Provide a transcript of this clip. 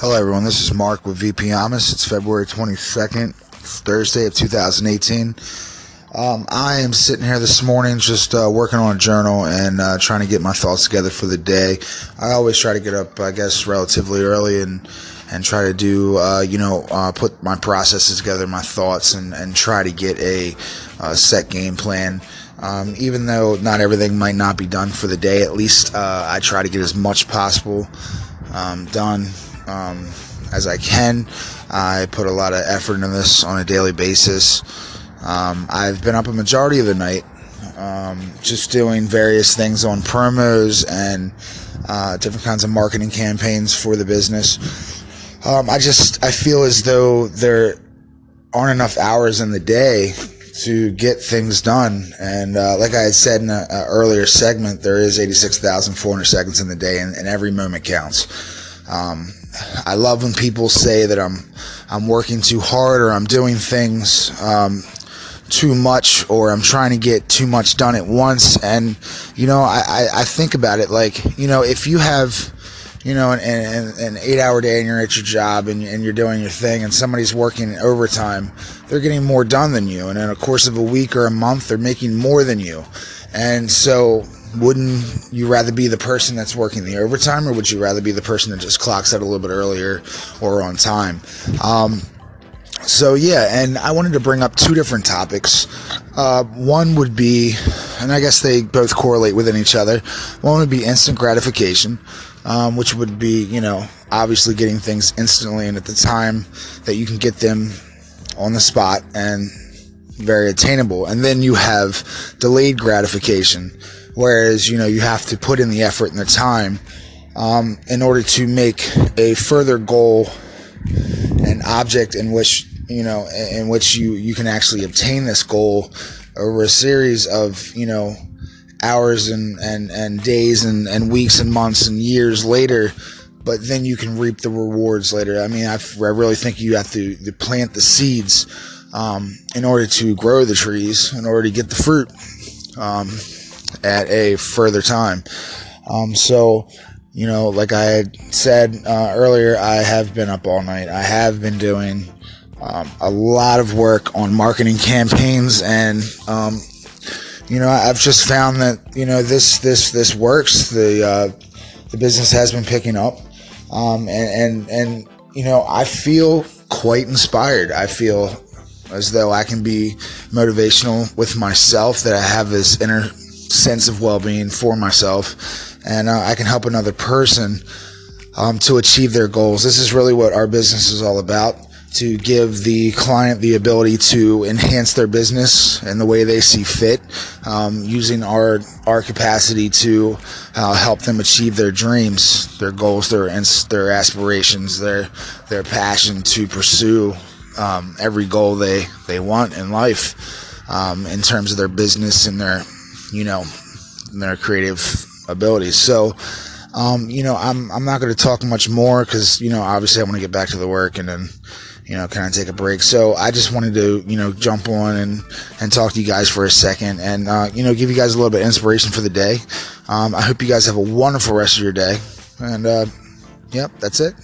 Hello, everyone. This is Mark with VP Amos. It's February 22nd, it's Thursday of 2018. Um, I am sitting here this morning just uh, working on a journal and uh, trying to get my thoughts together for the day. I always try to get up, I guess, relatively early and and try to do, uh, you know, uh, put my processes together, my thoughts, and, and try to get a, uh, set game plan. Um, even though not everything might not be done for the day, at least uh, I try to get as much possible um, done um, as I can. I put a lot of effort into this on a daily basis. Um, I've been up a majority of the night, um, just doing various things on promos and uh, different kinds of marketing campaigns for the business. Um, I just I feel as though there aren't enough hours in the day to get things done. And uh, like I had said in an earlier segment, there is 86,400 seconds in the day, and, and every moment counts. Um, I love when people say that I'm I'm working too hard or I'm doing things um, too much or I'm trying to get too much done at once. And you know, I, I, I think about it like you know if you have you know an, an, an eight hour day and you're at your job and, and you're doing your thing and somebody's working overtime, they're getting more done than you. And in a course of a week or a month, they're making more than you. And so wouldn't you rather be the person that's working the overtime or would you rather be the person that just clocks out a little bit earlier or on time? Um, so yeah and i wanted to bring up two different topics. Uh, one would be and i guess they both correlate within each other. One would be instant gratification um, which would be you know obviously getting things instantly and at the time that you can get them on the spot and very attainable. And then you have delayed gratification Whereas, you know, you have to put in the effort and the time um, in order to make a further goal an object in which, you know, in which you, you can actually obtain this goal over a series of, you know, hours and, and, and days and, and weeks and months and years later but then you can reap the rewards later. I mean, I, I really think you have to, to plant the seeds um, in order to grow the trees, in order to get the fruit. Um, at a further time. Um, so, you know, like I had said uh, earlier, I have been up all night. I have been doing um, a lot of work on marketing campaigns, and um, you know, I've just found that you know this this this works. The uh, the business has been picking up, um, and and and you know, I feel quite inspired. I feel as though I can be motivational with myself. That I have this inner sense of well-being for myself and uh, i can help another person um, to achieve their goals. This is really what our business is all about to give the client the ability to enhance their business in the way they see fit um, using our our capacity to uh, help them achieve their dreams their goals their their aspirations their their passion to pursue um, every goal they they want in life um, in terms of their business and their you know, their creative abilities. So, um, you know, I'm I'm not going to talk much more because you know, obviously, I want to get back to the work and then, you know, kind of take a break. So I just wanted to, you know, jump on and and talk to you guys for a second and uh, you know, give you guys a little bit of inspiration for the day. Um, I hope you guys have a wonderful rest of your day. And uh, yep, that's it.